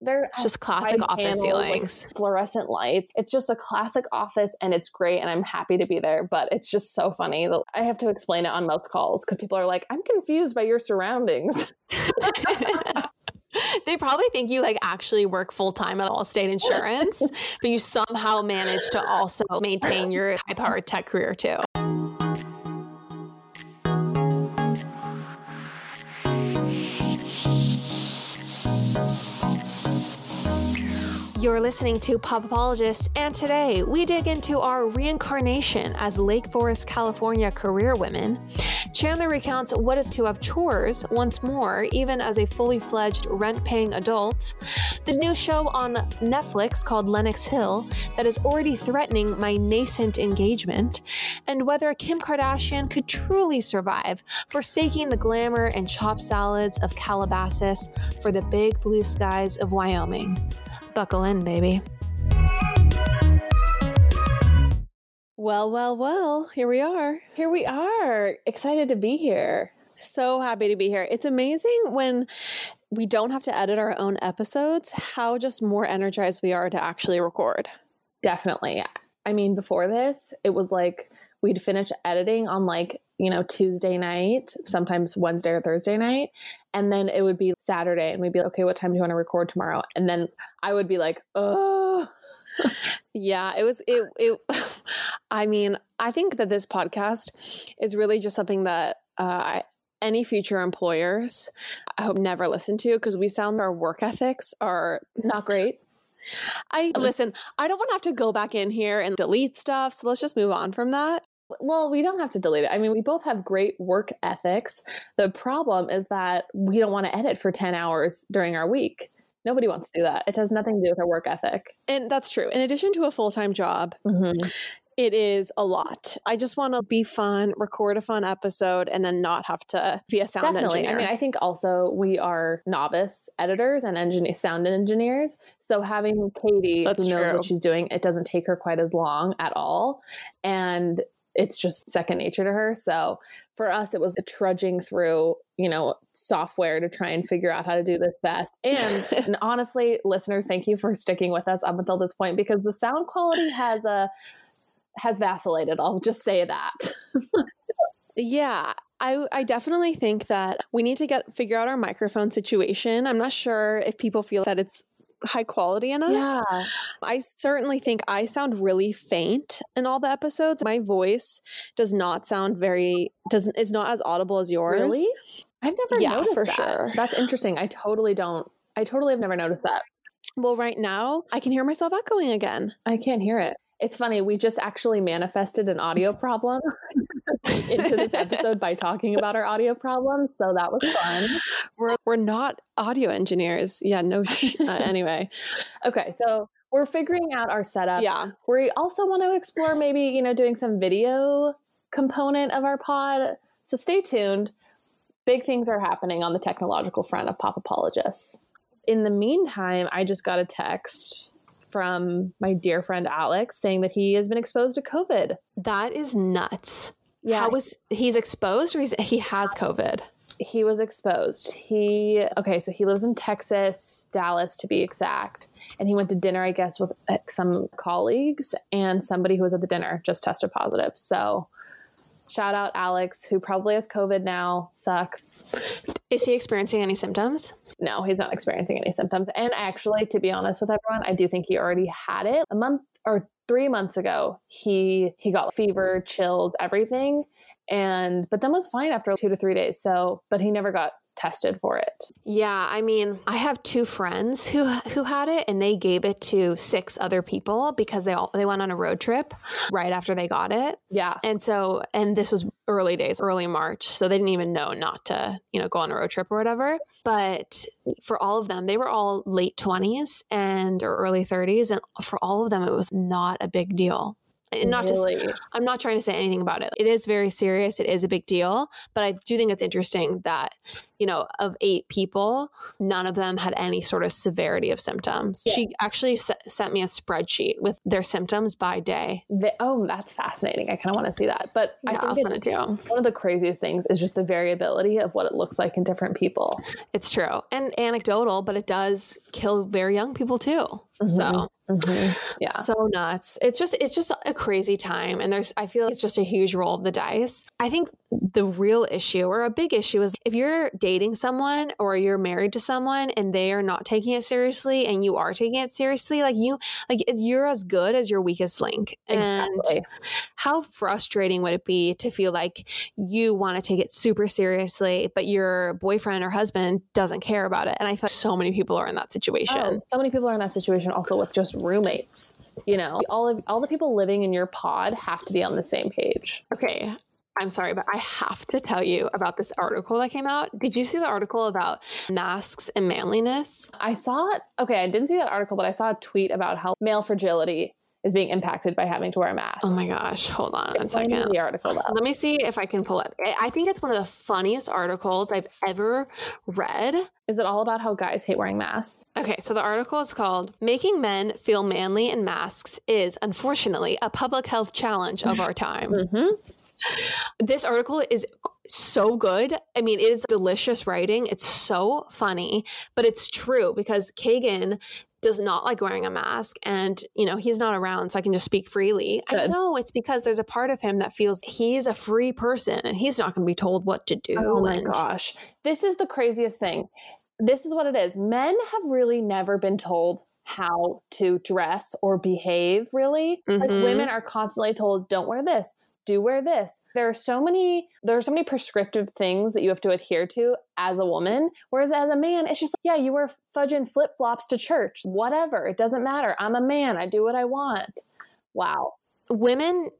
They're just classic office panels, like, ceilings. fluorescent lights. It's just a classic office and it's great and I'm happy to be there, but it's just so funny. that I have to explain it on most calls because people are like, I'm confused by your surroundings. they probably think you like actually work full time at Allstate Insurance, but you somehow manage to also maintain your high powered tech career too. You're listening to Pop Apologists, and today we dig into our reincarnation as Lake Forest, California career women. Chandler recounts what it's to have chores once more, even as a fully fledged rent paying adult. The new show on Netflix called Lenox Hill that is already threatening my nascent engagement, and whether Kim Kardashian could truly survive, forsaking the glamour and chopped salads of Calabasas for the big blue skies of Wyoming. Buckle in, baby. Well, well, well, here we are. Here we are, excited to be here. So happy to be here. It's amazing when we don't have to edit our own episodes, how just more energized we are to actually record. Definitely. I mean, before this, it was like we'd finish editing on like, you know, Tuesday night, sometimes Wednesday or Thursday night. And then it would be Saturday and we'd be like, okay, what time do you want to record tomorrow? And then I would be like, oh, Yeah, it was it it I mean, I think that this podcast is really just something that uh any future employers I hope never listen to because we sound our work ethics are not great. I listen, I don't want to have to go back in here and delete stuff, so let's just move on from that. Well, we don't have to delete it. I mean, we both have great work ethics. The problem is that we don't want to edit for 10 hours during our week. Nobody wants to do that. It has nothing to do with our work ethic. And that's true. In addition to a full-time job, Mm-hmm. It is a lot. I just want to be fun, record a fun episode, and then not have to be a sound Definitely. engineer. I mean, I think also we are novice editors and engineer, sound engineers. So having Katie That's who knows true. what she's doing, it doesn't take her quite as long at all. And it's just second nature to her. So for us, it was trudging through, you know, software to try and figure out how to do this best. And, and honestly, listeners, thank you for sticking with us up until this point because the sound quality has a has vacillated. I'll just say that. Yeah, I I definitely think that we need to get figure out our microphone situation. I'm not sure if people feel that it's high quality enough. yeah. I certainly think I sound really faint in all the episodes. My voice does not sound very doesn't is not as audible as yours. Really? I've never Yeah, noticed for that. sure. That's interesting. I totally don't. I totally have never noticed that. Well, right now I can hear myself echoing again. I can't hear it. It's funny. We just actually manifested an audio problem into this episode by talking about our audio problems. So that was fun. We're we're not audio engineers. Yeah, no. Sh- uh, anyway, Okay, so we're figuring out our setup. yeah. We also want to explore maybe you know doing some video component of our pod. So stay tuned. Big things are happening on the technological front of Pop Apologists. In the meantime, I just got a text from my dear friend Alex saying that he has been exposed to COVID. That is nuts. Yeah. How was he's exposed or he's, he has COVID? he was exposed. He okay, so he lives in Texas, Dallas to be exact, and he went to dinner, I guess, with uh, some colleagues, and somebody who was at the dinner just tested positive. So, shout out Alex, who probably has COVID now. Sucks. Is he experiencing any symptoms? No, he's not experiencing any symptoms. And actually, to be honest with everyone, I do think he already had it a month or three months ago. He he got fever, chills, everything, and but then was fine after two to three days. So, but he never got tested for it. Yeah, I mean, I have two friends who who had it and they gave it to six other people because they all they went on a road trip right after they got it. Yeah. And so and this was early days, early March, so they didn't even know not to, you know, go on a road trip or whatever. But for all of them, they were all late 20s and or early 30s and for all of them it was not a big deal. And not just really. I'm not trying to say anything about it. It is very serious. It is a big deal, but I do think it's interesting that you know, of eight people, none of them had any sort of severity of symptoms. Yeah. She actually s- sent me a spreadsheet with their symptoms by day. The, oh, that's fascinating. I kind of want to see that. But Yeah, I I'll think send it's, it to you. one of the craziest things is just the variability of what it looks like in different people. It's true and anecdotal, but it does kill very young people too. Mm-hmm. So mm-hmm. Yeah. so nuts. It's just it's just a crazy time, and there's I feel like it's just a huge roll of the dice. I think the real issue or a big issue is if you're dating someone or you're married to someone and they are not taking it seriously and you are taking it seriously, like you like you're as good as your weakest link. And how frustrating would it be to feel like you want to take it super seriously, but your boyfriend or husband doesn't care about it? And I feel like so many people are in that oh, situation. Oh, so many people are in that situation also with just roommates. You know, all of all the people living in your pod have to be on the same page. Okay. I'm sorry, but I have to tell you about this article that came out. Did you see the article about masks and manliness? I saw it. Okay, I didn't see that article, but I saw a tweet about how male fragility is being impacted by having to wear a mask. Oh my gosh. Hold on to me second. the article though. Let me see if I can pull it. I I think it's one of the funniest articles I've ever read. Is it all about how guys hate wearing masks? Okay, so the article is called Making Men Feel Manly in Masks is Unfortunately a Public Health Challenge of Our Time. Mm-hmm. This article is so good. I mean, it is delicious writing. It's so funny, but it's true because Kagan does not like wearing a mask and you know he's not around so i can just speak freely i know it's because there's a part of him that feels he's a free person and he's not going to be told what to do Oh my and gosh. This is the craziest thing. This is what it is. Men have really never been told how to dress or behave, really. Like Mhm. women are constantly told, don't wear this, do wear this. There are so many there are so many prescriptive things that you have to adhere to as a woman. Whereas as a man, it's just like, yeah, you wear fudging flip-flops to church. Whatever. It doesn't matter. I'm a man. I do what I want. Wow. women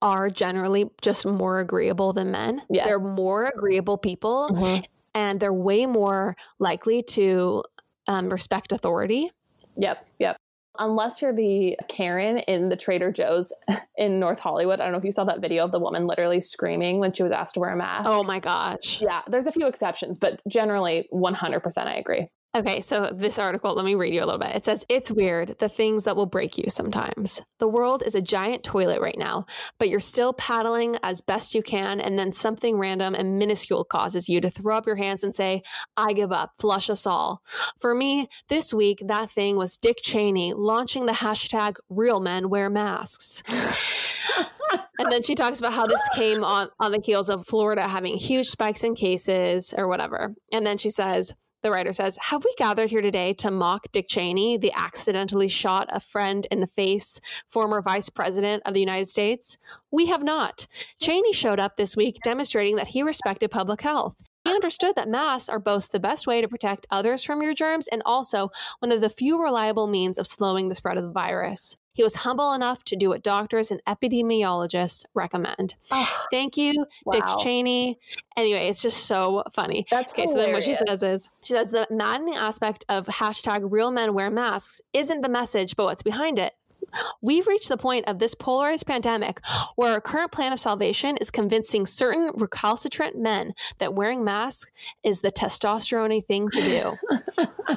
are generally just more agreeable than men Yes. they're more agreeable people and they're way more likely to um, respect authority Yep, yep. Unless you're the Karen in the Trader Joe's in North Hollywood. I don't know if you saw that video of the woman literally screaming when she was asked to wear a mask. oh my gosh yeah. There's a few exceptions, but generally 100% I agree. Okay, so this article, let me read you a little bit. It says, It's weird, the things that will break you sometimes. The world is a giant toilet right now, but you're still paddling as best you can, and then something random and minuscule causes you to throw up your hands and say, I give up, flush us all. For me, this week, that thing was Dick Cheney launching the hashtag real men wear masks. and then she talks about how this came on, on the heels of Florida having huge spikes in cases or whatever. And then she says, the writer says, Have we gathered here today to mock Dick Cheney, the accidentally shot a friend in the face, former vice president of the United States? We have not. Cheney showed up this week demonstrating that he respected public health. He understood that masks are both the best way to protect others from your germs and also one of the few reliable means of slowing the spread of the virus. He was humble enough to do what doctors and epidemiologists recommend. Oh, Thank you, Dick. Cheney. Anyway, it's just so funny. That's Okay, so then what she says is she says the maddening aspect of hashtag real men wear masks isn't the message, but what's behind it. We've reached the point of this polarized pandemic where our current plan of salvation is convincing certain recalcitrant men that wearing masks is the testosterone thing to do.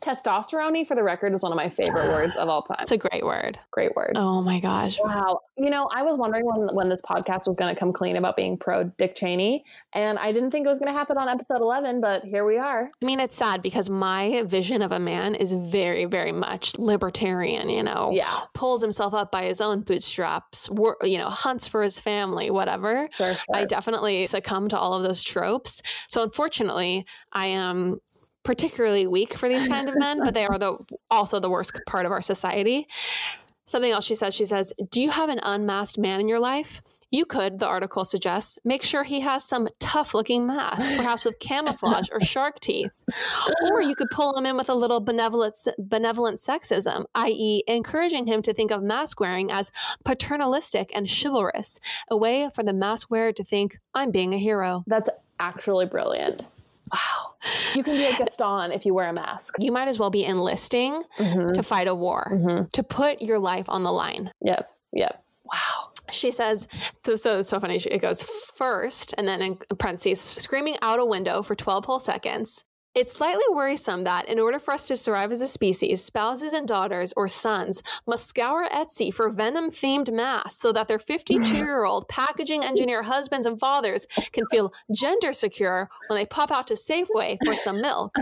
Testosterone, for the record, is one of my favorite words of all time. It's a great word. Great word. Oh my gosh. Wow. You know, I was wondering when when this podcast was going to come clean about being pro Dick Cheney, and I didn't think it was going to happen on episode 11, but here we are. I mean, it's sad because my vision of a man is very, very much libertarian, you know? Yeah. Pulls himself up by his own bootstraps, wor- you know, hunts for his family, whatever. Sure. I definitely succumb to all of those tropes. So unfortunately, I am particularly weak for these kind of men, but they are the also the worst part of our society. Something else she says, she says, "Do you have an unmasked man in your life?" You could, the article suggests, make sure he has some tough looking mask, perhaps with camouflage or shark teeth. Or you could pull him in with a little benevolent, benevolent sexism, i.e., encouraging him to think of mask wearing as paternalistic and chivalrous, a way for the mask wearer to think, I'm being a hero. That's actually brilliant. Wow. You can be a Gaston if you wear a mask. You might as well be enlisting Mhm. to fight a war, Mhm. to put your life on the line. Yep. Yep. Wow. She says, so, so it's so funny. It goes first, and then in parentheses, screaming out a window for 12 whole seconds. It's slightly worrisome that, in order for us to survive as a species, spouses and daughters or sons must scour Etsy for venom themed masks so that their 52 year old packaging engineer husbands and fathers can feel gender secure when they pop out to Safeway for some milk.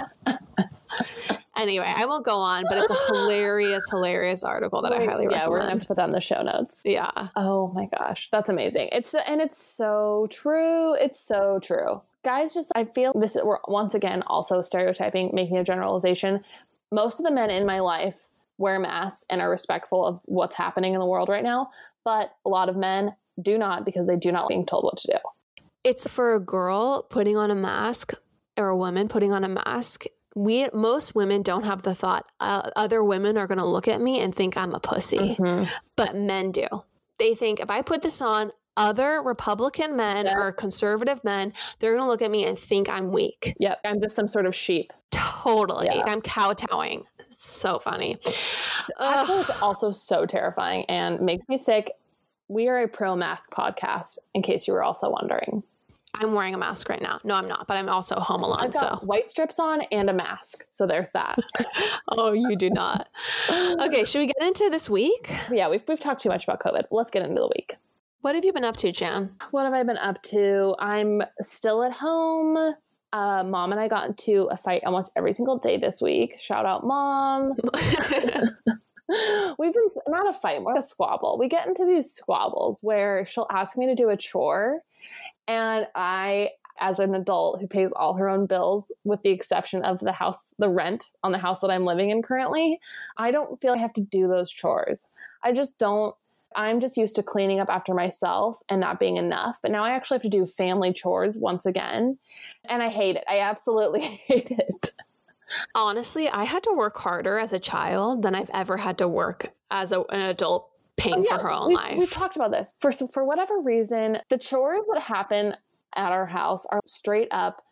anyway, I won't go on, but it's a hilarious, hilarious article that I highly recommend. Yeah, we're gonna put that in the show notes. Yeah. Oh my gosh, that's amazing. It's and it's so true. It's so true. Guys, just I feel this. We're once again also stereotyping, making a generalization. Most of the men in my life wear masks and are respectful of what's happening in the world right now, but a lot of men do not because they do not like being told what to do. It's for a girl putting on a mask or a woman putting on a mask we most women don't have the thought uh, other women are going to look at me and think I'm a pussy, mm-hmm. but men do. They think if I put this on, other Republican men yeah. or conservative men, they're going to look at me and think I'm weak. Yep, I'm just some sort of sheep. Totally, yeah. I'm kowtowing. So funny. It's also so terrifying and makes me sick. We are a pro mask podcast, in case you were also wondering. I'm wearing a mask right now. No, I'm not, but I'm also home alone. I've got so white strips on and a mask. So there's that. oh, you do not. Okay, should we get into this week? Yeah, we've we've talked too much about COVID. Let's get into the week. What have you been up to, Jan? What have I been up to? I'm still at home. Uh, mom and I got into a fight almost every single day this week. Shout out, mom. We've been not a fight, more a squabble. We get into these squabbles where she'll ask me to do a chore and I, as an adult who pays all her own bills, with the exception of the house, the rent on the house that I'm living in currently, I don't feel I have to do those chores. I just don't. I'm just used to cleaning up after myself and that being enough. But now I actually have to do family chores once again. And I hate it. I absolutely hate it. Honestly, I had to work harder as a child than I've ever had to work as a, an adult paying oh, yeah, for her own we've, life. We've talked about this. For for whatever reason, the chores that happen at our house are straight up.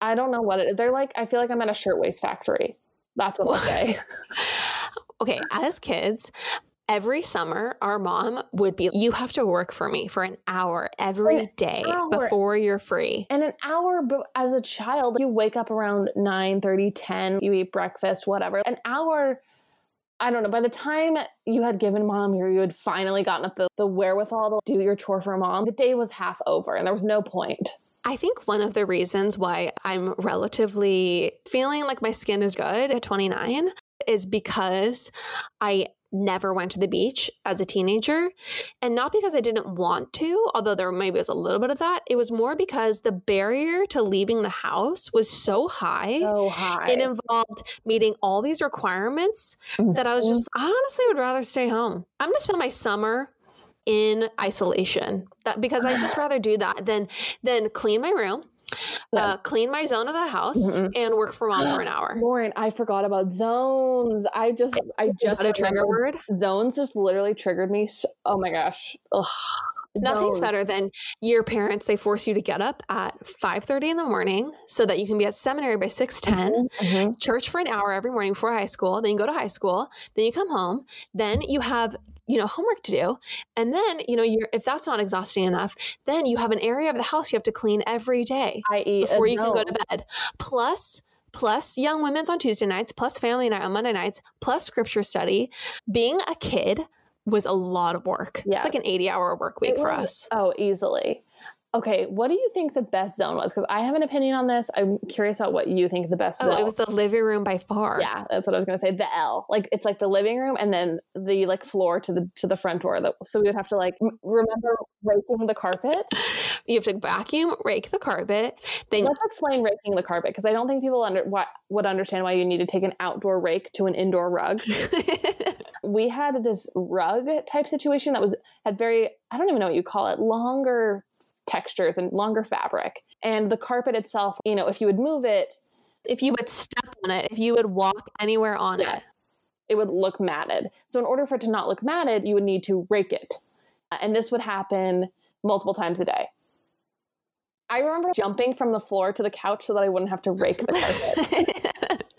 I don't know what it. They're like. I feel like I'm at a shirtwaist factory. That's what I say. okay, as kids, every summer our mom would be you have to work for me for an hour every an day hour. before you're free and an hour but as a child you wake up around 9 30 10 you eat breakfast whatever an hour I don't know, by the time you had given mom or you had finally gotten up the, the wherewithal to do your chore for mom, the day was half over and there was no point. I think one of the reasons why I'm relatively feeling like my skin is good at 29 is because I never went to the beach as a teenager. And not because I didn't want to, although there maybe was a little bit of that. It was more because the barrier to leaving the house was so high. So high. It involved meeting all these requirements mm-hmm. that I was just, I honestly would rather stay home. I'm going to spend my summer in isolation that because I just rather do that than than clean my room uh, clean my zone of the house mm-hmm. and work for mom for an hour. Lauren, I forgot about zones. I just, I just a trigger word. Zones just literally triggered me. So, oh my gosh. Ugh. Nothing's better than your parents. They force you to get up at five thirty in the morning so that you can be at seminary by six ten. Mm-hmm, mm-hmm. Church for an hour every morning before high school. Then you go to high school. Then you come home. Then you have you know homework to do and then you know you're if that's not exhausting enough then you have an area of the house you have to clean every day i.e uh, before you can go to bed. Plus plus young women's on tuesday nights plus family night on monday nights plus scripture study. Being a kid was a lot of work. Yeah. it's like an 80 hour work week for us. Oh easily Okay, what do you think the best zone was? Because I have an opinion on this. I'm curious about what you think the best oh, zone. It was the living room by far. Yeah, that's what I was gonna say. The L, like it's like the living room and then the like floor to the to the front door. That so we would have to like remember raking the carpet. you have to vacuum, rake the carpet. Then let's explain raking the carpet because I don't think people under what would understand why you need to take an outdoor rake to an indoor rug. we had this rug type situation that was had very I don't even know what you call it longer textures and longer fabric. And the carpet itself, you know, if you would move it, if you would step on it, if you would walk anywhere on yes, it, it would look matted. So, in order for it to not look matted, you would need to rake it. Uh, and this would happen multiple times a day. I remember jumping from the floor to the couch so that I wouldn't have to rake the carpet.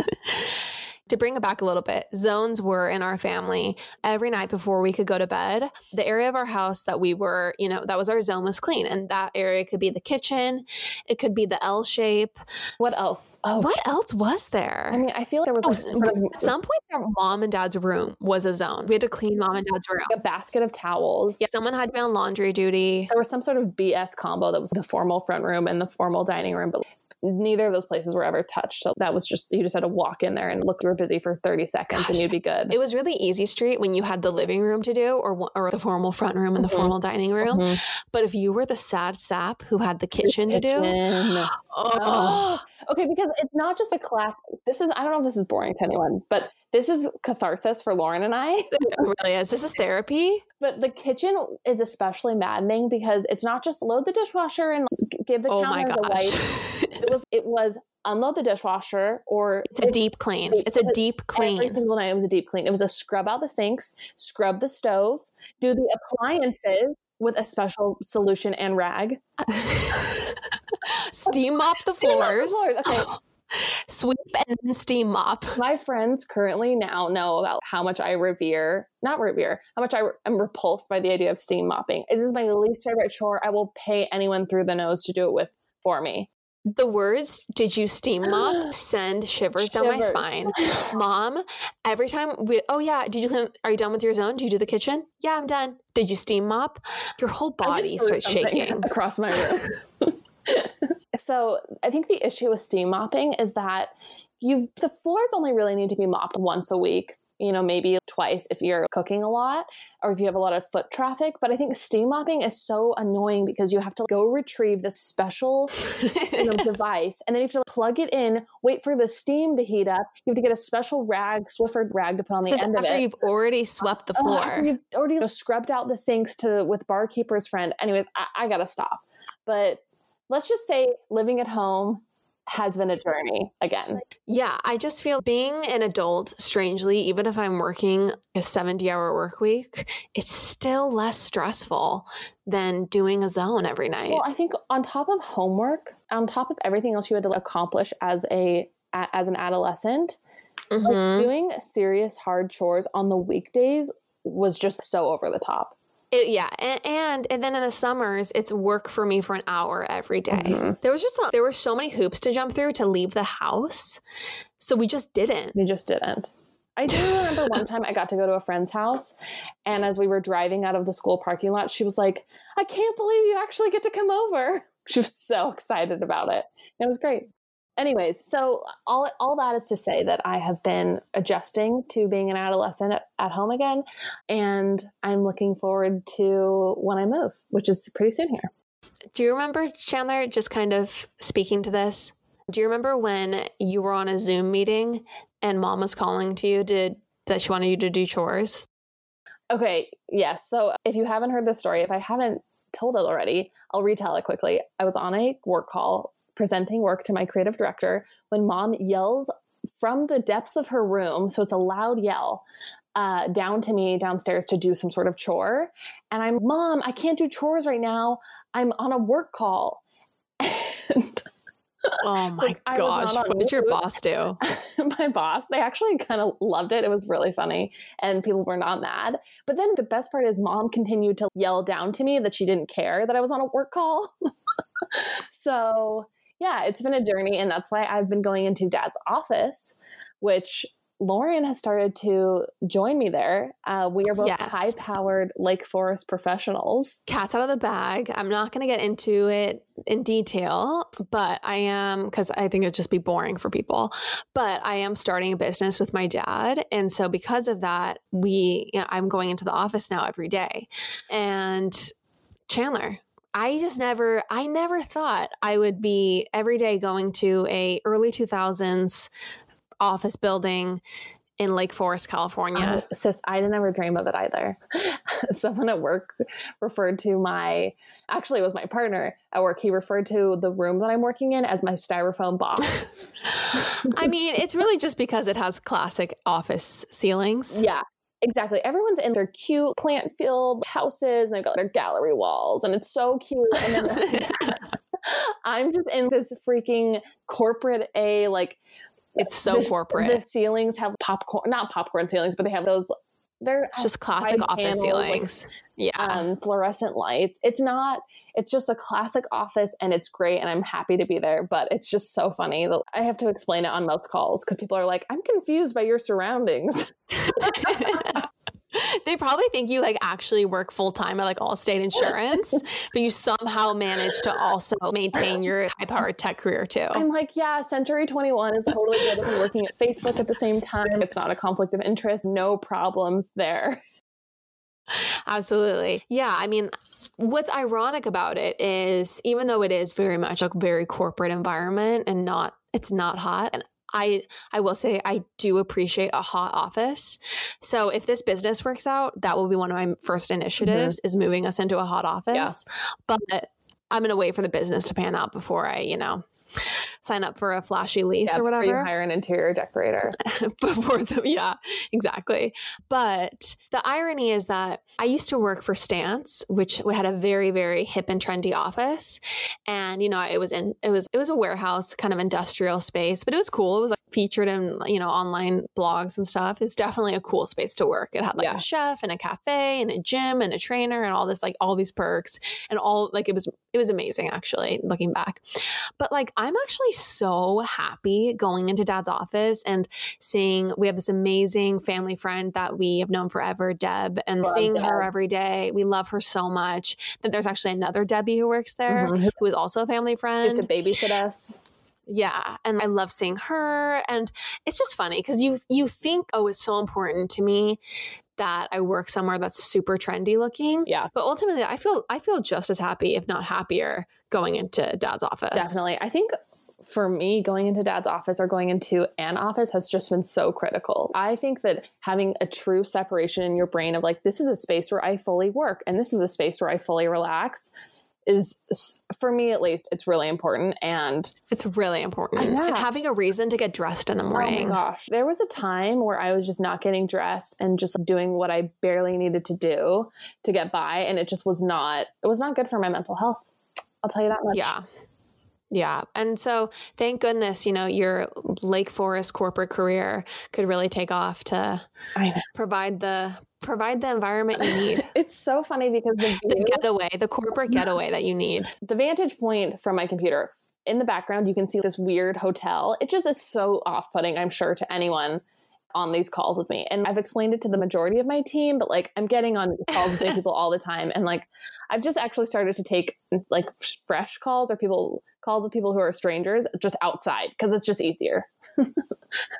To bring it back a little bit, zones were in our family every night before we could go to bed. The area of our house that we were, you know, that was our zone was clean. And that area could be the kitchen, it could be the L shape. What else? Oh, what else was there? I mean, I feel like there was oh, like, at some point, our mom and dad's room was a zone. We had to clean mom and dad's room. A basket of towels. Yeah, someone had to be on laundry duty. There was some sort of BS combo that was the formal front room and the formal dining room, but neither of those places were ever touched. So that was just, you just had to walk in there and look, you were busy for 30 seconds Gosh, and you'd be good. It was really easy street when you had the living room to do or, or the formal front room and the mm-hmm. formal dining room. Mm-hmm. But if you were the sad sap who had the kitchen, the kitchen. to do, oh. okay, because it's not just a class. This is, I don't know if this is boring to anyone, but this is catharsis for Lauren and I. it really is. This is therapy. But the kitchen is especially maddening because it's not just load the dishwasher and give the oh counter the wipe. it was it was unload the dishwasher or it's a deep clean. It's a deep clean. Every single night it was a deep clean. It was a scrub out the sinks, scrub the stove, do the appliances with a special solution and rag. Steam mop the floors. Mop the floors. Okay. Sweep and steam mop. My friends currently now know about how much I revere, not revere, how much I am repulsed by the idea of steam mopping. This is my least favorite chore. I will pay anyone through the nose to do it with for me. The words "Did you steam mop?" send shivers, shivers. down my spine. Mom, every time we, oh yeah, did you clean? Are you done with your zone? Do you do the kitchen? Yeah, I'm done. Did you steam mop? Your whole body starts shaking across my room. So I think the issue with steam mopping is that you the floors only really need to be mopped once a week you know, maybe twice if you're cooking a lot or if you have a lot of foot traffic. But I think steam mopping is so annoying because you have to go retrieve this special you know, device and then you have to plug it in, wait for the steam to heat up. You have to get a special rag, Swiffer rag to put on the end of it. After you've already swept the floor. Uh, you've already you know, scrubbed out the sinks to with barkeeper's friend. Anyways, I, I gotta stop. But let's just say living at home has been a journey again. Yeah, I just feel being an adult, strangely, even if I'm working a 70 hour work week, it's still less stressful than doing a zone every night. Well, I think on top of homework, on top of everything else you had to accomplish as a as an adolescent, mm-hmm. like doing serious hard chores on the weekdays was just so over the top. It, yeah, and, and, and then in the summers, it's work for me for an hour every day. Mm-hmm. There was just a, there were so many hoops to jump through to leave the house, so we just didn't. We just didn't. I do remember one time I got to go to a friend's house, and as we were driving out of the school parking lot, she was like, "I can't believe you actually get to come over." She was so excited about it. It was great anyways, so all all that is to say that I have been adjusting to being an adolescent at, at, home again, and I'm looking forward to when I move, which is pretty soon here. Do you remember Chandler? Just kind of speaking to this. Do you remember when you were on a Zoom meeting and mom was calling to you to that she wanted you to do chores? Okay, yes. So if you haven't heard this story, if I haven't told it already, I'll retell it quickly. I was on a work call presenting work to my creative director when mom yells from the depths of her room. So it's a loud yell. Uh, down to me downstairs to do some sort of chore. And I'm, Mom, I can't do chores right now. I'm on a work call. And oh my like, gosh. What did your boss do? my boss, they actually kind of loved it. It was really funny. And people were not mad. But then the best part is, Mom continued to yell down to me that she didn't care that I was on a work call. so yeah, it's been a journey. And that's why I've been going into dad's office, which Lauren has started to join me there. Uh, we are both yes. high powered Lake Forest professionals. Cats out of the bag. I'm not going to get into it in detail, but I am, because I think it'd just be boring for people. But I am starting a business with my dad. And so because of that, we, you know, I'm going into the office now every day. And Chandler, I just never I never thought I would be every day going to a early 2000s office building in Lake Forest, California. Um, sis, I didn't ever dream of it either. Someone at work referred to my actually it was my partner at work. He referred to the room that I'm working in as my styrofoam box. I mean, it's really just because it has classic office ceilings. Yeah. Exactly. Everyone's in their cute plant filled houses and they've got their gallery walls and it's so cute. And then I'm just in this freaking corporate A, like It's so the, corporate. The ceilings have popcorn, not popcorn ceilings, but they have those. They're just classic office ceilings. Yeah. Um, fluorescent lights. It's not. It's just a classic office, and it's great, and I'm happy to be there. But it's just so funny. that I have to explain it on most calls because people are like, "I'm confused by your surroundings." they probably think you like actually work full time at like Allstate Insurance, but you somehow manage to also maintain your high powered tech career too. I'm like, yeah, Century 21 is totally good I'm working at Facebook at the same time. It's not a conflict of interest. No problems there. Absolutely. Yeah. I mean, what's ironic about it is even though it is very much a very corporate environment and not, it's not hot. And I I will say I do appreciate a hot office. So if this business works out, that will be one of my first initiatives mm-hmm. is moving us into a hot office. Yeah. But I'm going to wait for the business to pan out before I, you know, sign up for a flashy lease yeah, or whatever. You hire an interior decorator before the yeah, exactly. But the irony is that I used to work for Stance, which we had a very very hip and trendy office, and you know it was in it was it was a warehouse kind of industrial space, but it was cool. It was like featured in you know online blogs and stuff. It's definitely a cool space to work. It had like yeah. a chef and a cafe and a gym and a trainer and all this like all these perks and all like it was it was amazing actually looking back. But like I'm actually so happy going into dad's office and seeing we have this amazing family friend that we have known forever, Deb, and love seeing Deb. her every day. We love her so much that there's actually another Debbie who works there mm-hmm. who is also a family friend. Just to babysit us. Yeah, and I love seeing her and it's just funny cuz you you think oh it's so important to me that I work somewhere that's super trendy looking. Yeah. But ultimately I feel I feel just as happy if not happier going into dad's office. Definitely. I think for me, going into dad's office or going into an office has just been so critical. I think that having a true separation in your brain of like, this is a space where I fully work and this is a space where I fully relax is for me at least it's really important and it's really important. Yeah. and having a reason to get dressed in the morning oh my gosh. There was a time where i was just not getting dressed and just doing what i barely needed to do to get by and it just was not it was not good for my mental health. I'll tell you that much. Yeah yeah. And so thank goodness, you know, your Lake Forest corporate career could really take off to provide the provide the environment you need. it's so funny because the, view, the getaway, the corporate getaway that you need. The vantage point from my computer in the background, you can see this weird hotel. It just is so off putting, I'm sure, to anyone on these calls with me. And I've explained it to the majority of my team, but like I'm getting on calls with people all the time. And like I've just actually started to take like fresh calls or people calls with people who are strangers just outside because it's just easier.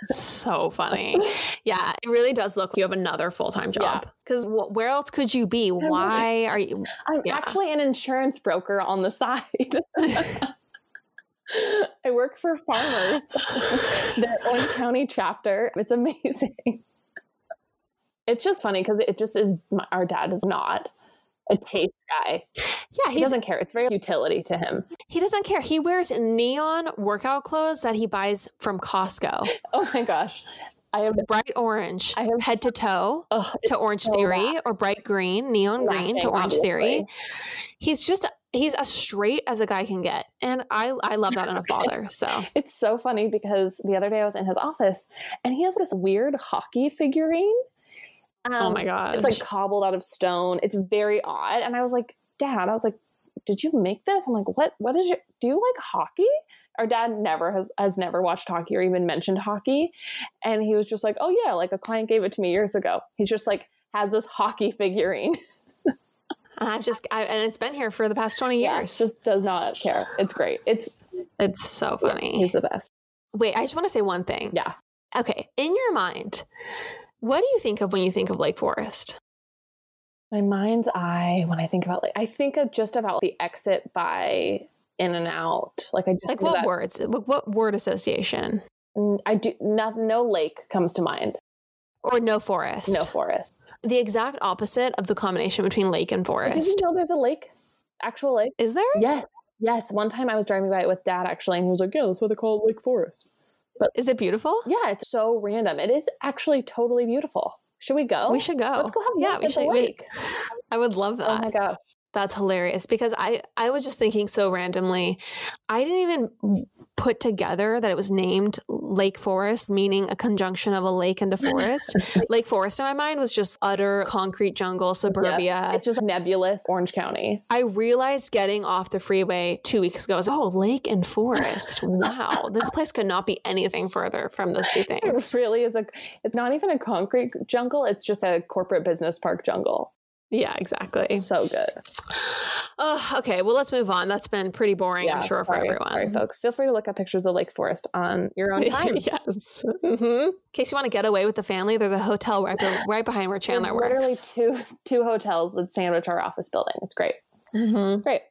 so funny. Yeah, it really does look like you have another full time job. Because yeah. w- where else could you be? Why are you? I'm yeah. actually an insurance broker on the side. I work for farmers, the Orange County chapter. It's amazing. It's just funny because it just is. Our dad is not a taste guy. Yeah, he doesn't care. It's very utility to him. He doesn't care. He wears neon workout clothes that he buys from Costco. Oh my gosh. I have bright orange, I have head to toe oh, to Orange so Theory, bad. or bright green, neon Matching, green to Orange obviously. Theory. He's just he's as straight as a guy can get, and I I love that in a father. So it's so funny because the other day I was in his office, and he has this weird hockey figurine. Um, oh my god! It's like cobbled out of stone. It's very odd, and I was like, Dad, I was like, did you make this? I'm like, what? What is your? Do you like hockey? our dad never has has never watched hockey or even mentioned hockey. And he was just like oh yeah like a client gave it to me years ago. He's just like has this hockey figurine. I've just I, and it's been here for the past 20 years. yeah, just does not care. It's great. It's it's so funny. yeah, he's the best. Wait i just want to say one thing. Yeah. Okay in your mind what do you think of when you think of lake forest my mind's eye when i think about like i think of just about the exit by in and out. Like I just like what that. words? What word association? I do nothing. No lake comes to mind, or no forest. No forest. The exact opposite of the combination between lake and forest. Did you know there's a lake? Actual lake? Is there? Yes. Yes. One time I was driving by it with dad actually, and he was like, "Yeah, that's what they call Lake Forest." But is it beautiful? Yeah, it's so random. It is actually totally beautiful. Should we go? We should go. Let's go have yeah, we should. Lake. I would love that. Oh my gosh. That's hilarious because I I was just thinking so randomly. I didn't even put together that it was named Lake Forest, meaning a conjunction of a lake and a forest. lake Forest in my mind was just utter concrete jungle, suburbia. It's just nebulous Orange County. I realized getting off the freeway two weeks ago, I was oh, lake and forest. Wow, this place could not be anything further from those two things. It really is a. It's not even a concrete jungle. It's just a corporate business park jungle. Yeah, exactly. So good. Oh, okay. Well, let's move on. That's been pretty boring, Yeah, I'm sure, for everyone. Sorry, folks. Feel free to look at pictures of Lake Forest on your own time. yes. hmm In case you want to get away with the family, there's a hotel right, be- right behind where Chandler literally works. two two hotels that sandwich our office building. It's great. Mhm. It's great.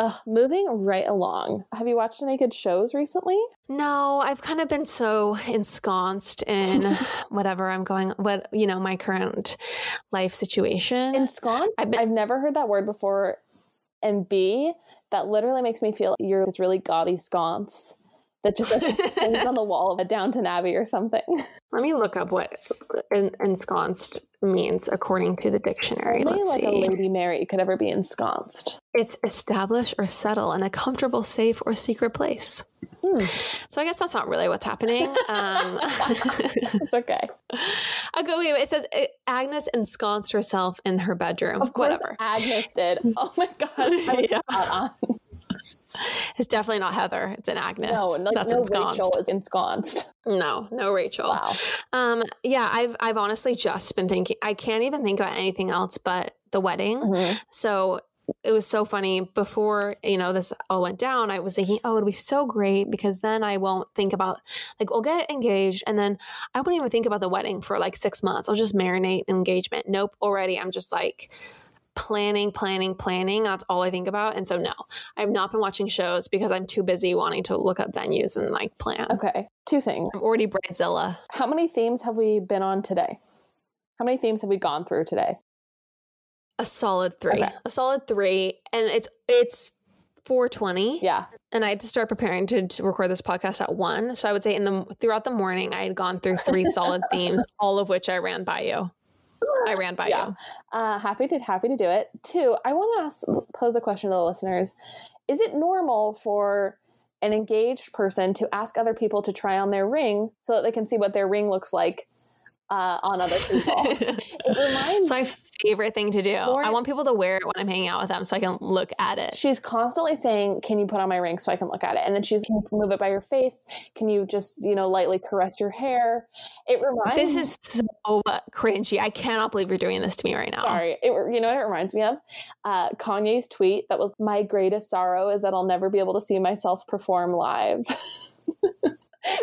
Uh, moving right along. Have you watched any good shows recently? No, I've kind of been so ensconced in whatever I'm going, what, you know, my current life situation. Ensconced? I've I've, never heard that word before. And B, that literally makes me feel like you're this really gaudy sconce that just hangs on the wall of a Downton Abbey or something. Let me look up what en- ensconced means according to the dictionary. Only Let's like see. a Lady Mary could ever be ensconced. It's establish or settle in a comfortable, safe, or secret place. Hmm. So I guess that's not really what's happening. Um, It's okay. I'll go. Wait, wait, it says uh, Agnes ensconced herself in her bedroom. Of course, Whatever. Agnes did. Oh my god. I Yeah. It's definitely not Heather. It's an Agnes. No, no, that's no ensconced. Rachel is ensconced. No, no Rachel. Wow. Um, yeah, I've I've honestly just been thinking. I can't even think about anything else but the wedding. Mhm. So it was so funny before you know this all went down. I was thinking, oh, it'll be so great because then I won't think about like we'll get engaged and then I won't even think about the wedding for like six months. I'll just marinate engagement. Nope, already I'm just like planning, planning, planning. That's all I think about. And so no, I've not been watching shows because I'm too busy wanting to look up venues and like plan. Okay. Two things. I'm already bridezilla. How many themes have we been on today? How many themes have we gone through today? A solid three. Okay. A solid three. And it's it's 420. Yeah. and I had to start preparing to, to record this podcast at one. So I would say in the throughout the morning, I had gone through three solid themes, all of which I ran by you. I ran by Yeah. you. Uh, happy to happy to do it. Two, I want to ask pose a question to the listeners. Is it normal for an engaged person to ask other people to try on their ring so that they can see what their ring looks like uh, on other people? it reminds my favorite thing to do. Lauren- I want people to wear it when I'm hanging out with them, so I can look at it. She's constantly saying, "Can you put on my ring so I can look at it?" And then she's, "Can you move it by your face? Can you just, you know, lightly caress your hair?" It reminds. This is so cringy. I cannot believe you're doing this to me right now. Sorry, it, you know what it reminds me of? Uh, Kanye's tweet that was, "My greatest sorrow is that I'll never be able to see myself perform live."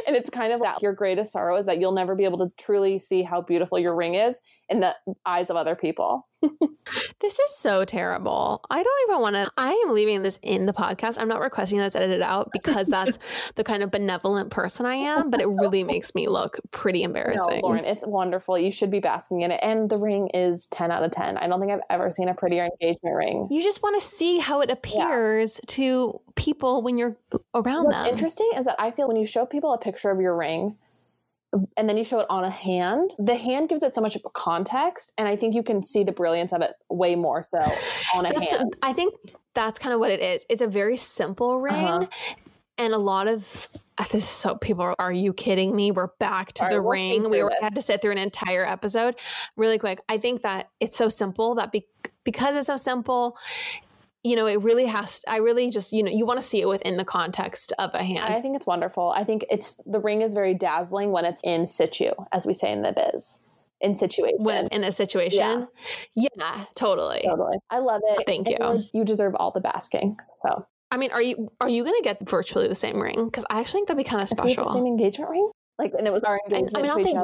and it's kind of that your greatest sorrow is that you'll never be able to truly see how beautiful your ring is in the eyes of other people. This is so terrible. I don't even want to. I am leaving this in the podcast. I'm not requesting that's edited out because that's the kind of benevolent person I am, but it really makes me look pretty embarrassing. No, Lauren, it's wonderful. You should be basking in it. And the ring is 10 out of 10. I don't think I've ever seen a prettier engagement ring. You just want to see how it appears to people when you're around What's them. interesting is that I feel when you show people a picture of your ring and then you show it on a hand, the hand gives it so much context. And I think you can see the brilliance of it way more so on a That's- hand. I think that's kind of what it is. It's a very simple ring. Uh-huh. And a lot of uh, this is so people are, are you kidding me? We're back to All right, the we'll ring. We were, this. had to sit through an entire episode really quick. I think that it's so simple that be, because it's so simple, you know, it really has, I really just, you know, you want to see it within the context of a hand. I think it's wonderful. I think it's the ring is very dazzling when it's in situ, as we say in the biz. In situation. when it's in a situation. Yeah, totally. totally. I love it. Thank you. you deserve all the basking. So I mean, are you are you gonna get virtually the same ring? Because I actually think that'd be kind of had the special. same engagement ring? Like, and it was our engagement I mean, to not the each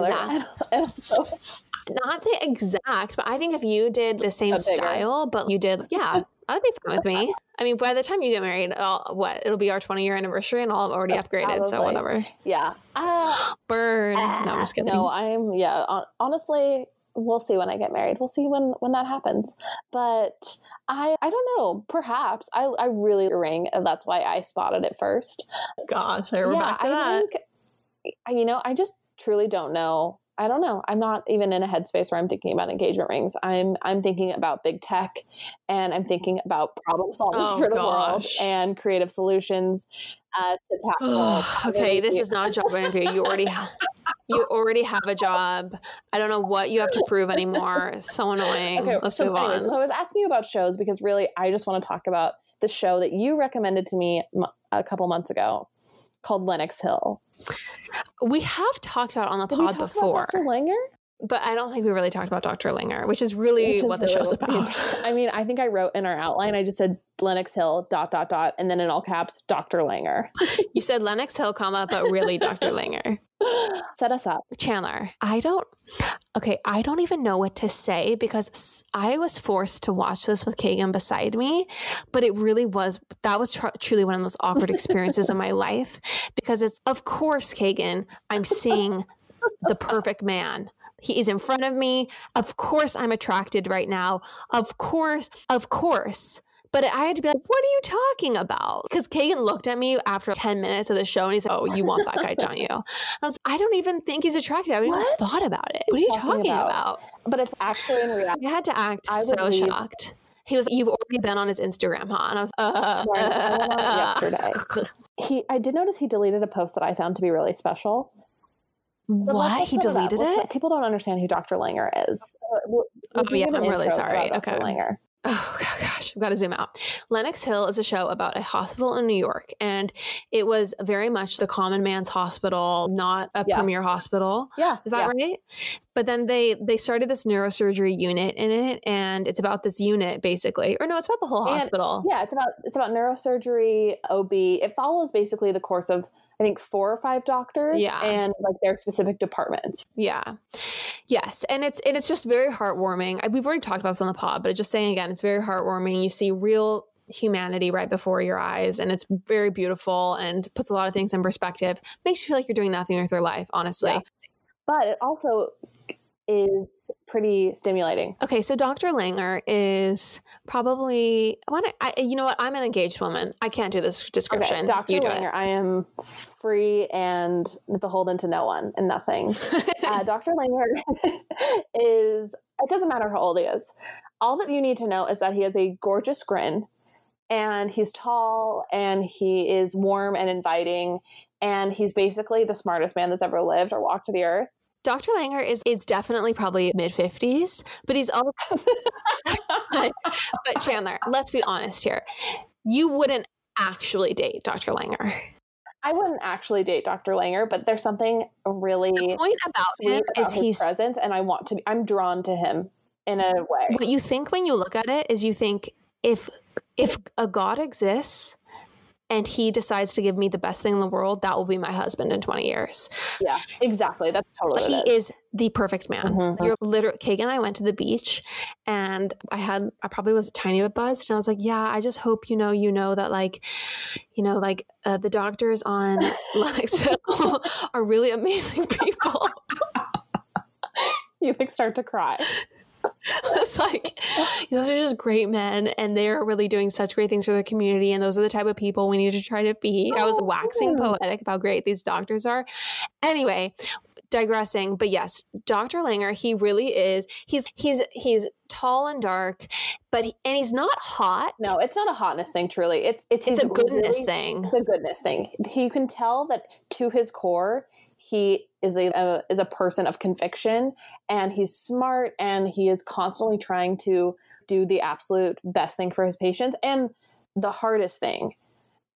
other. exact. Not the exact, but I think if you did the same style, but you did, yeah, that'd be fine with me. I mean, by the time you get married, I'll, what it'll be our 20 year anniversary, and I'll have already upgraded. So whatever. yeah. Uh, Burn. no, I'm just kidding. No, I'm yeah. Honestly, we'll see when I get married. We'll see when when that happens. But I I don't know. Perhaps I I really ring, and that's why I spotted it first. Gosh, we're yeah, back to I that. think you know I just truly don't know I don't know. I'm not even in a headspace where I'm thinking about engagement rings. I'm I'm thinking about big tech and I'm thinking about problem solving Oh, for the gosh. world and creative solutions uh, to tackle. okay, this is not a job interview. You already have you already have a job. I don't know what you have to prove anymore. It's so annoying. Okay, Let's so move anyways, on. so I was asking you about shows because really I just want to talk about the show that you recommended to me a couple months ago called Lenox Hill. We have talked about on the Did pod before, Dr. Langer? But I don't think we really talked about Dr. Langer, which is really Which is what the show's about. I mean, I think I wrote in our outline, I just said Lenox Hill, dot, dot, dot, and then in all caps, Dr. Langer. You said Lenox Hill, comma, but really Dr. Langer. Set us up. Chandler, I don't. Okay, I don't even know what to say because I was forced to watch this with Kagan beside me, but it really was that was tr- truly one of the most awkward experiences of my life because it's of course Kagan, I'm seeing the perfect man. He is in front of me. Of course, I'm attracted right now. Of course, of course. But I had to be like, what are you talking about? Because Kagan looked at me after 10 minutes of the show and he's like, oh, you want that guy, don't you? I was I don't even think he's attractive. I haven't What? even thought about it. What are you Talking talking about? about? But it's actually in reality. I had to act I so leave- shocked. He was, you've already been on his Instagram, huh? And I was, uh, Right, I went on it uh, yesterday. He, I did notice he deleted a post that I found to be really special. But What? He deleted it? People don't understand who Dr. Langer is. Uh, w- Oh, yeah, I'm really sorry. Okay. Langer. Oh gosh, I've got to zoom out. Lenox Hill is a show about a hospital in New York, and it was very much the common man's hospital, not a Yeah. premier hospital. Yeah. Is that yeah. right? But then they they started this neurosurgery unit in it, and it's about this unit basically, or no, it's about the whole And- hospital. Yeah, it's about it's about neurosurgery, OB. It follows basically the course of I think four or five doctors, Yeah. and like their specific departments. Yeah. Yes. And it's and it's just very heartwarming. I, we've already talked about this on the pod, but just saying again, it's very heartwarming. You see real humanity right before your eyes and it's very beautiful and puts a lot of things in perspective. Makes you feel like you're doing nothing with your life, honestly. Yeah. But it also is pretty stimulating. Okay, so Dr. Langer is probably I want to I, you know what? I'm an engaged woman. I can't do this description. Okay, Dr. You do Langer, I am free and beholden to no one and nothing. uh, Dr. Langer is, it doesn't matter how old he is. All that you need to know is that he has a gorgeous grin and he's tall and he is warm and inviting. And he's basically the smartest man that's ever lived or walked to the earth. Dr. Langer is is definitely probably mid 50s, but he's also but Chandler, let's be honest here. You wouldn't actually date Dr. Langer. I wouldn't actually date Dr. Langer, but there's something really The point about him about is his he's presence, and I want to. Be, I'm drawn to him in a way. what you think when you look at it is you think if if a god exists and he decides to give me the best thing in the world, that will be my husband in 20 years. Yeah, exactly. That's totally. He it is the perfect man. Mhm. You're literally Kagan and I went to the beach and I had I probably was a tiny bit buzzed and I was like, yeah, I just hope you know you know that like you know like uh, the doctors on Lenox Hill are really amazing people. You like start to cry. it's like those are just great men and they're really doing such great things for their community and those are the type of people we need to try to be. I was Oh, waxing poetic about how great these doctors are. Anyway, digressing, but yes, Dr. Langer, he really is. He's he's he's tall and dark, but he, and he's not hot. No, it's not a hotness thing. Truly, it's it's it's a goodness really- thing. It's a goodness thing. You can tell that to his core, he is a, a is a person of conviction, and he's smart, and he is constantly trying to do the absolute best thing for his patients, and the hardest thing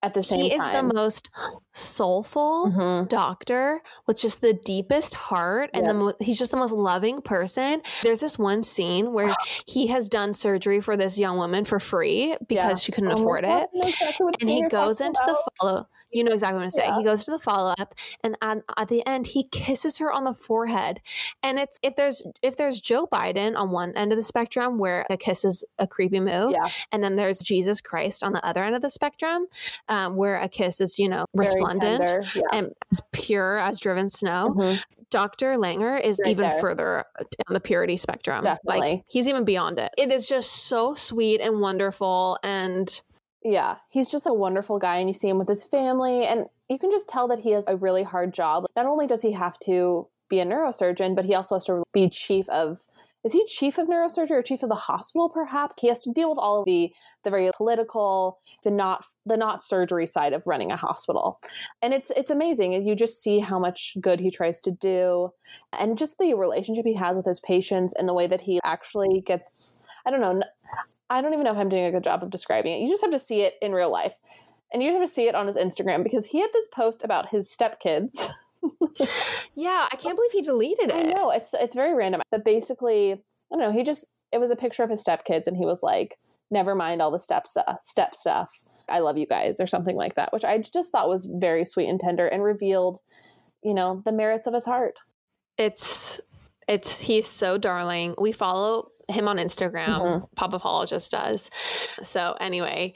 at the same time. He is time. the most soulful Mhm. doctor with just the deepest heart and Yeah. the mo- he's just the most loving person. There's this one scene where he has done surgery for this young woman for free because Yeah. she couldn't Oh afford God, it. Exactly And he goes into the follow. You know exactly what I'm saying. Yeah. He goes to the follow up, and at, at the end, he kisses her on the forehead. And it's if there's if there's Joe Biden on one end of the spectrum, where a kiss is a creepy move, Yeah. and then there's Jesus Christ on the other end of the spectrum, um, where a kiss is you know Very resplendent tender, Yeah. and as pure as driven snow. Mhm. Dr. Langer is Right even there. further on the purity spectrum. Definitely. Like he's even beyond it. It is just so sweet and wonderful and Yeah, he's just a wonderful guy, and you see him with his family, and you can just tell that he has a really hard job. Not only does he have to be a neurosurgeon, but he also has to be chief of is he chief of neurosurgery or chief of the hospital perhaps? He has to deal with all of the the very political the not the not surgery side of running a hospital. And it's it's amazing. You just see how much good he tries to do and just the relationship he has with his patients and the way that he actually gets i don't know i don't even know if i'm doing a good job of describing it. You just have to see it in real life. And you just have to see it on his instagram because he had this post about his stepkids yeah, I can't believe he deleted it. I know it's it's very random. But basically, I don't know. He just it was a picture of his stepkids, and he was like, "Never mind all the step uh, step stuff. I love you guys," or something like that, which I just thought was very sweet and tender, and revealed, you know, the merits of his heart. It's it's he's so darling. We follow him on Instagram. Mm-hmm. Pop Apologist does. So anyway,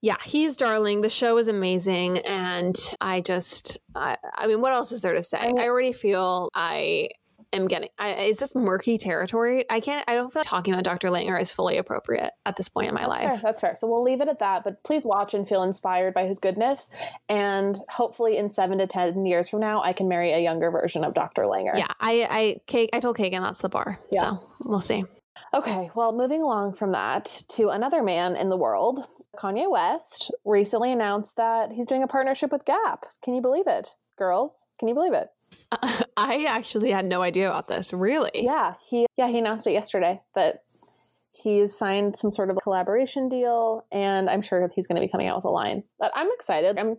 yeah, he's darling. The show is amazing, and I just, I, I mean, what else is there to say? I already feel I am getting I, is this murky territory i can't i don't feel like talking about dr langer is fully appropriate at this point in my life fair, that's fair so we'll leave it at that but please watch and feel inspired by his goodness and hopefully in seven to ten years from now i can marry a younger version of dr langer yeah i i i told kagan that's the bar yeah. so we'll see Okay, well, moving along from that to another man in the world, Kanye West recently announced that he's doing a partnership with Gap. Can you believe it? Girls, can you believe it? Uh, I actually had no idea about this. Really? Yeah, he yeah, he announced it yesterday that he's signed some sort of collaboration deal and I'm sure he's going to be coming out with a line. But I'm excited. I'm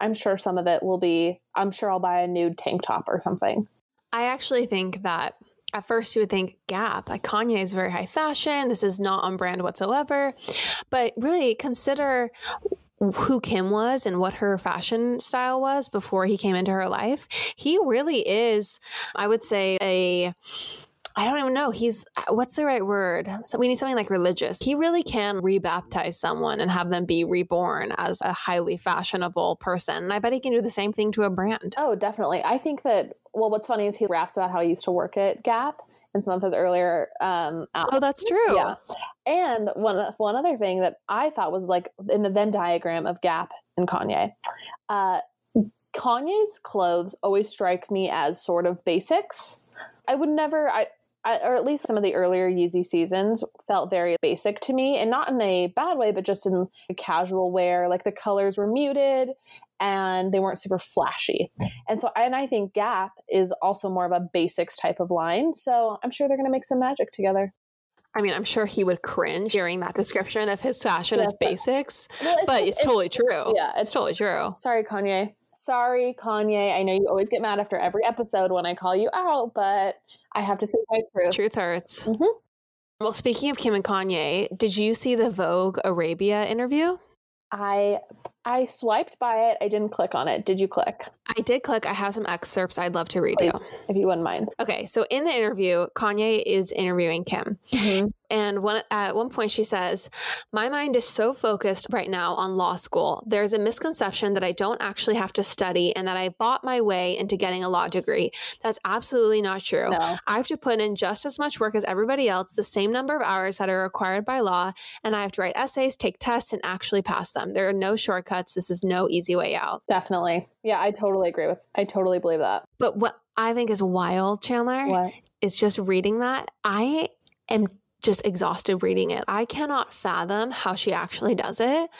I'm sure some of it will be I'm sure I'll buy a nude tank top or something. I actually think that at first you would think Gap, like Kanye is very high fashion. This is not on brand whatsoever. But really consider who Kim was and what her fashion style was before he came into her life. He really is, I would say, a I don't even know. He's what's the right word? So we need something like religious. He really can rebaptize someone and have them be reborn as a highly fashionable person. And I bet he can do the same thing to a brand. Oh, definitely. I think that well, what's funny is he raps about how he used to work at Gap in some of his earlier um albums. Oh, that's true. Yeah. And one one other thing that I thought was like in the Venn diagram of Gap and Kanye. Uh Kanye's clothes always strike me as sort of basics. I would never I I, or at least some of the earlier Yeezy seasons felt very basic to me and not in a bad way, but just in a casual wear. Like the colors were muted and they weren't super flashy. And so, and I think Gap is also more of a basics type of line. So I'm sure they're going to make some magic together. I mean, I'm sure he would cringe hearing that description of his fashion yeah, as basics, but, well, it's, but it's, it's, totally true. Yeah, it's, it's totally true. Sorry, Kanye. Sorry, Kanye. I know you always get mad after every episode when I call you out, but I have to say my truth. Truth hurts. Mm-hmm. Well, speaking of Kim and Kanye, did you see the Vogue Arabia interview? I I swiped by it. I didn't click on it. Did you click? I did click. I have some excerpts I'd love to read Please, you. If you wouldn't mind. Okay. So in the interview, Kanye is interviewing Kim. Mm-hmm. And one, at one point, she says, My mind is so focused right now on law school. There's a misconception that I don't actually have to study and that I bought my way into getting a law degree. That's absolutely not true. No. I have to put in just as much work as everybody else, the same number of hours that are required by law, and I have to write essays, take tests, and actually pass them. There are no shortcuts. This is no easy way out. Definitely. Yeah, I totally agree with I totally believe that. But what I think is wild, Chandler, what? is just reading that. I am just exhausted reading it. I cannot fathom how she actually does it.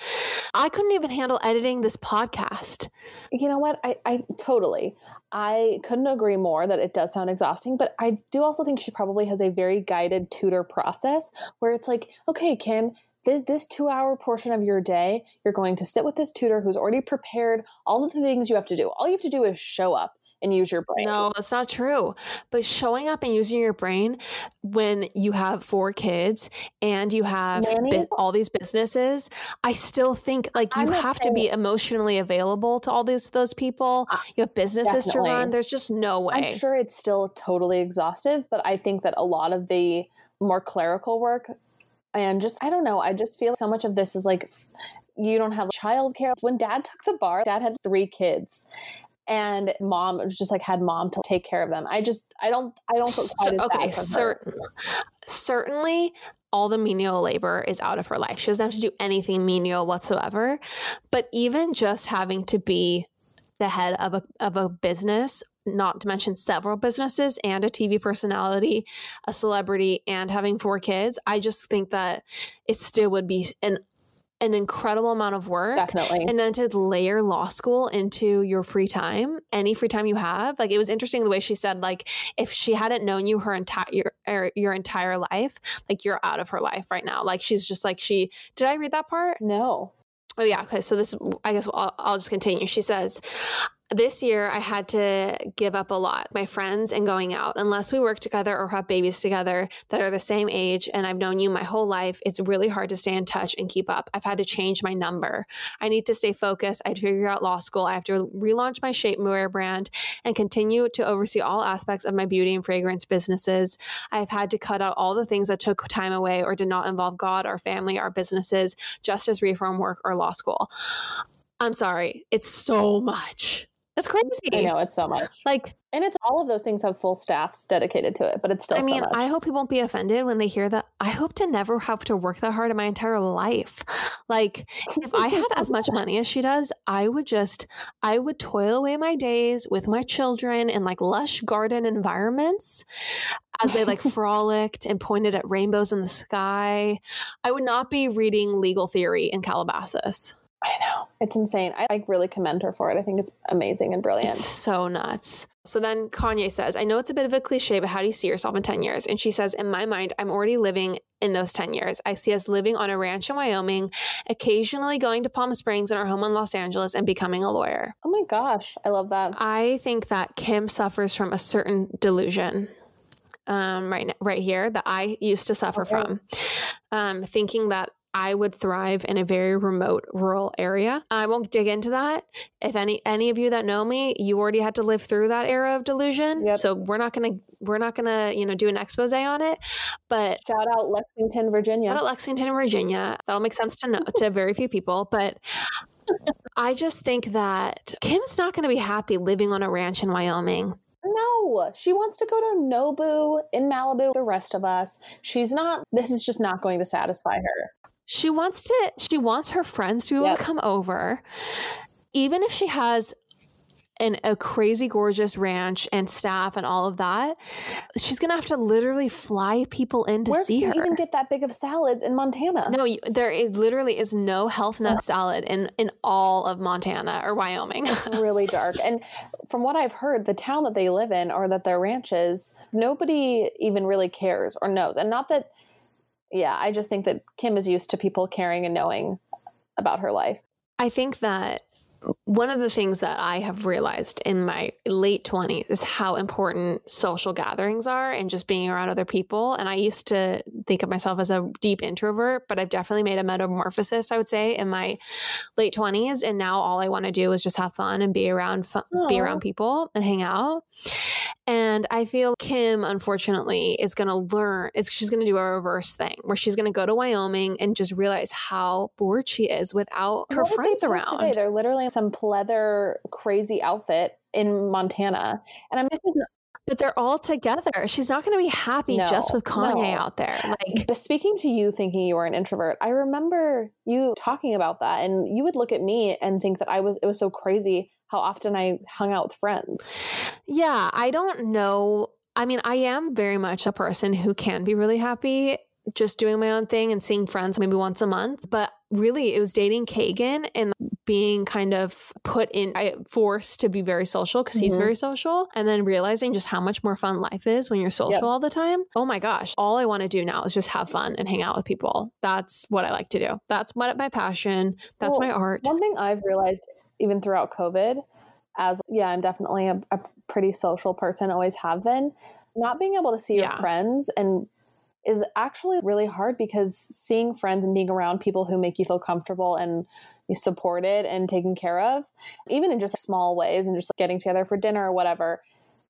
I couldn't even handle editing this podcast. You know what? I, I totally. I couldn't agree more that it does sound exhausting, but I do also think she probably has a very guided tutor process where it's like, okay, Kim, this, this two hour portion of your day, you're going to sit with this tutor who's already prepared all of the things you have to do. All you have to do is show up and use your brain. No, that's not true. But showing up and using your brain when you have four kids and you have all these businesses, I still think like you have to be emotionally available to all these those people. Uh, you have businesses Definitely. to run. There's just no way. I'm sure it's still totally exhaustive, but I think that a lot of the more clerical work and just I don't know, I just feel so much of this is like you don't have childcare. When dad took the bar, dad had three kids and mom just like had mom to take care of them. I just I don't I don't feel so, okay. Certain, certainly, all the menial labor is out of her life. She doesn't have to do anything menial whatsoever. But even just having to be the head of a of a business not to mention several businesses and a TV personality, a celebrity, and having four kids, I just think that it still would be an an incredible amount of work. Definitely. And then to layer law school into your free time, any free time you have. Like it was interesting the way she said, like, if she hadn't known you her entire your, er, your entire life, like you're out of her life right now. Like she's just like she did I read that part? No. Oh yeah, okay. So this, I guess I'll, I'll just continue. She says, this year I had to give up a lot. My friends and going out, unless we work together or have babies together that are the same age and I've known you my whole life, it's really hard to stay in touch and keep up. I've had to change my number. I need to stay focused. I had to figure out law school. I have to relaunch my shapewear brand and continue to oversee all aspects of my beauty and fragrance businesses. I've had to cut out all the things that took time away or did not involve God, our family, our businesses, just as reform work or law school. I'm sorry, it's so much. That's crazy. I know it's so much. Like, and it's all of those things have full staffs dedicated to it, but it's still. I mean, so much. I hope people won't be offended when they hear that. I hope to never have to work that hard in my entire life. Like, if I had as much money as she does, I would just, I would toil away my days with my children in like lush garden environments as they like frolicked and pointed at rainbows in the sky. I would not be reading legal theory in Calabasas. I know. It's insane. I, I really commend her for it. I think it's amazing and brilliant. It's so nuts. So then Kanye says, I know it's a bit of a cliche, but how do you see yourself in 10 years? And she says, In my mind, I'm already living in those 10 years. I see us living on a ranch in Wyoming, occasionally going to Palm Springs and our home in Los Angeles and becoming a lawyer. oh my gosh. I love that. I think that Kim suffers from a certain delusion um, right, right here that I used to suffer Okay. from, um, thinking that I would thrive in a very remote rural area. I won't dig into that. If any any of you that know me, you already had to live through that era of delusion. Yep. So we're not gonna we're not gonna you know do an expose on it. But Shout out Lexington, Virginia. Shout out Lexington, Virginia. That'll make sense to know to very few people, but I just think that Kim's not going to be happy living on a ranch in Wyoming. No, she wants to go to Nobu in Malibu. The rest of us, she's not. This is just not going to satisfy her. She wants to she wants her friends to be able Yep. to come over. Even if she has an, a crazy gorgeous ranch and staff and all of that, she's to have to literally fly people in to Where see can her. you even get that big of salads in Montana? no, you, there is, literally is no health nut salad in in all of Montana or Wyoming. It's really dark. And from what I've heard, the town that they live in or that their ranch is, nobody even really cares or knows. And not that, yeah, I just think that Kim is used to people caring and knowing about her life. I think that one of the things that I have realized in my late 20s is how important social gatherings are and just being around other people. And I used to think of myself as a deep introvert, but I've definitely made a metamorphosis, I would say, in my late 20s. And now all I want to do is just have fun and be around fun, be around people and hang out. And I feel Kim, unfortunately, is going to learn, is she's going to do a reverse thing where she's going to go to Wyoming and just realize how bored she is without her What friends around. Today? They're literally in some pleather crazy outfit in Montana. And I'm, this is But they're all together. She's not going to be happy No, just with Kanye no. out there. Like, But speaking to you thinking you were an introvert, I remember you talking about that and you would look at me and think that I was it was so crazy how often I hung out with friends. yeah, I don't know. I mean, I am very much a person who can be really happy just doing my own thing and seeing friends maybe once a month. But really, it was dating Kagan and being kind of put in, I forced to be very social because he's Mhm. very social. And then realizing just how much more fun life is when you're social Yep. all the time. Oh my gosh. All I want to do now is just have fun and hang out with people. That's what I like to do. That's what my passion. That's Well, my art. One thing I've realized even throughout COVID, as yeah, I'm definitely a, a pretty social person, always have been. Not being able to see your friends and is actually really hard because seeing friends and being around people who make you feel comfortable and you supported and taken care of, even in just small ways and just getting together for dinner or whatever,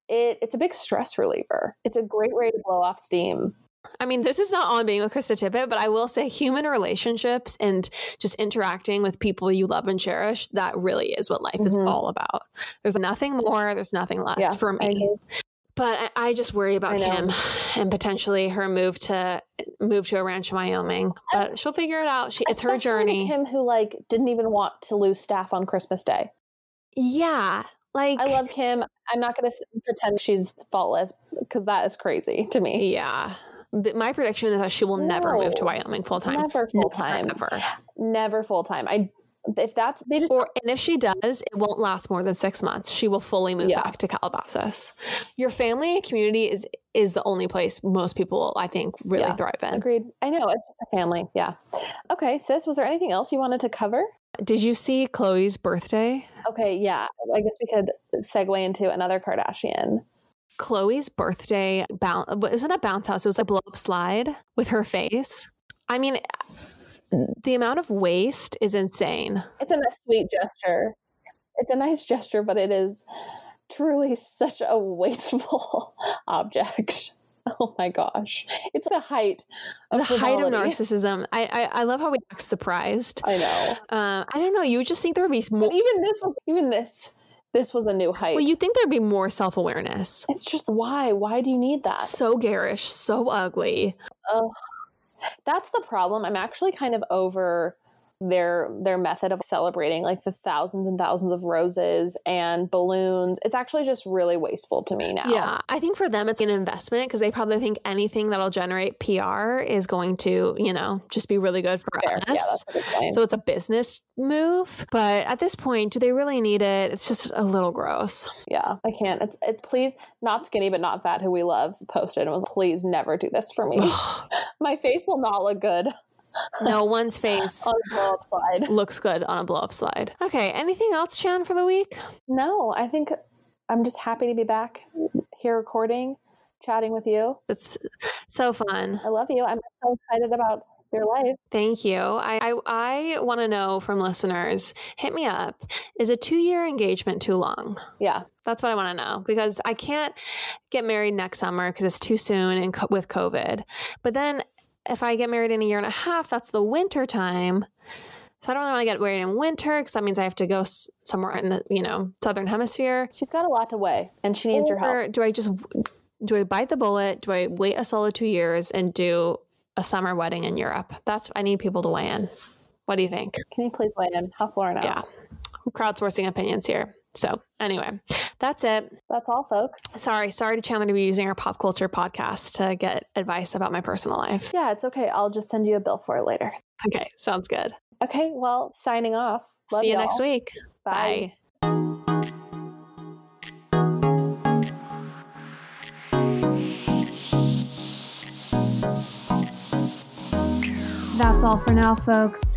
it, it's a big stress reliever. It's a great way to blow off steam. I mean, this is not on being with Krista Tippett, but I will say human relationships and just interacting with people you love and cherish, that really is what life is Mhm. all about. There's nothing more, there's nothing less Yeah, for me. agree. But I, I just worry about Kim and potentially her move to move to a ranch in Wyoming. But she'll figure it out. She, it's her journey. Kim, who like didn't even want to lose staff on Christmas Day. Yeah. Like I love Kim. I'm not going to pretend she's faultless because that is crazy to me. Yeah. My prediction is that she will never move to Wyoming full time. Never full time. Never. Never full time. I if that's they just Or and if she does, it won't last more than six months. She will fully move Yeah. back to Calabasas. Your family community is is the only place most people I think really Yeah. thrive in. agreed. I know it's just a family. Yeah. Okay, sis. Was there anything else you wanted to cover? Did you see Khloé's birthday? Okay. Yeah. I guess we could segue into another Kardashian. Khloé's birthday bounce it wasn't a bounce house, it was a blow up slide with her face. I mean the amount of waste is insane. It's a nice, sweet gesture. It's a nice gesture, but it is truly such a wasteful object. Oh my gosh. It's the height of the height of narcissism. I, I I love how we act surprised. I know. Uh, I don't know. You just think there would be more. But even this was even this this was a new height. Well, you think there'd be more self awareness. it's just why? Why do you need that? So garish, so ugly. Ugh. That's the problem. I'm actually kind of over their their method of celebrating like the thousands and thousands of roses and balloons. It's actually just really wasteful to me now. Yeah, I think for them it's an investment because they probably think anything that'll generate PR is going to, you know, just be really good for Fair. us. Yeah, that's a good point. so it's a business move, but at this point, do they really need it? It's just a little gross. yeah, I can't. It's it's please not skinny but not fat who we love posted and was please never do this for me. My face will not look good no one's face on a blow up slide. looks good on a blow up slide. Okay, anything else, Chan, for the week? No, I think I'm just happy to be back here recording, chatting with you. It's so fun. I love you. I'm so excited about your life. Thank you. I I, I want to know from listeners. Hit me up. Is a two year engagement too long? Yeah. That's what I want to know because I can't get married next summer because it's too soon and co- with COVID. But then if I get married in a year and a half, that's the winter time. So I don't really want to get married in winter because that means I have to go s- somewhere in the you know southern hemisphere. She's got a lot to weigh and she needs your help. Or do I just do I bite the bullet? Do I wait a solid two years and do a summer wedding in Europe? That's I need people to weigh in. What do you think? Can you please weigh in? Lauren out. Yeah, crowdsourcing opinions here. So anyway, that's it. That's all, folks. Sorry, sorry to Chandler to be using our pop culture podcast to get advice about my personal life. Yeah, it's okay. I'll just send you a bill for it later. Okay, sounds good. Okay, well, signing off. Love See you y'all. next week. Bye. Bye. That's all for now, folks.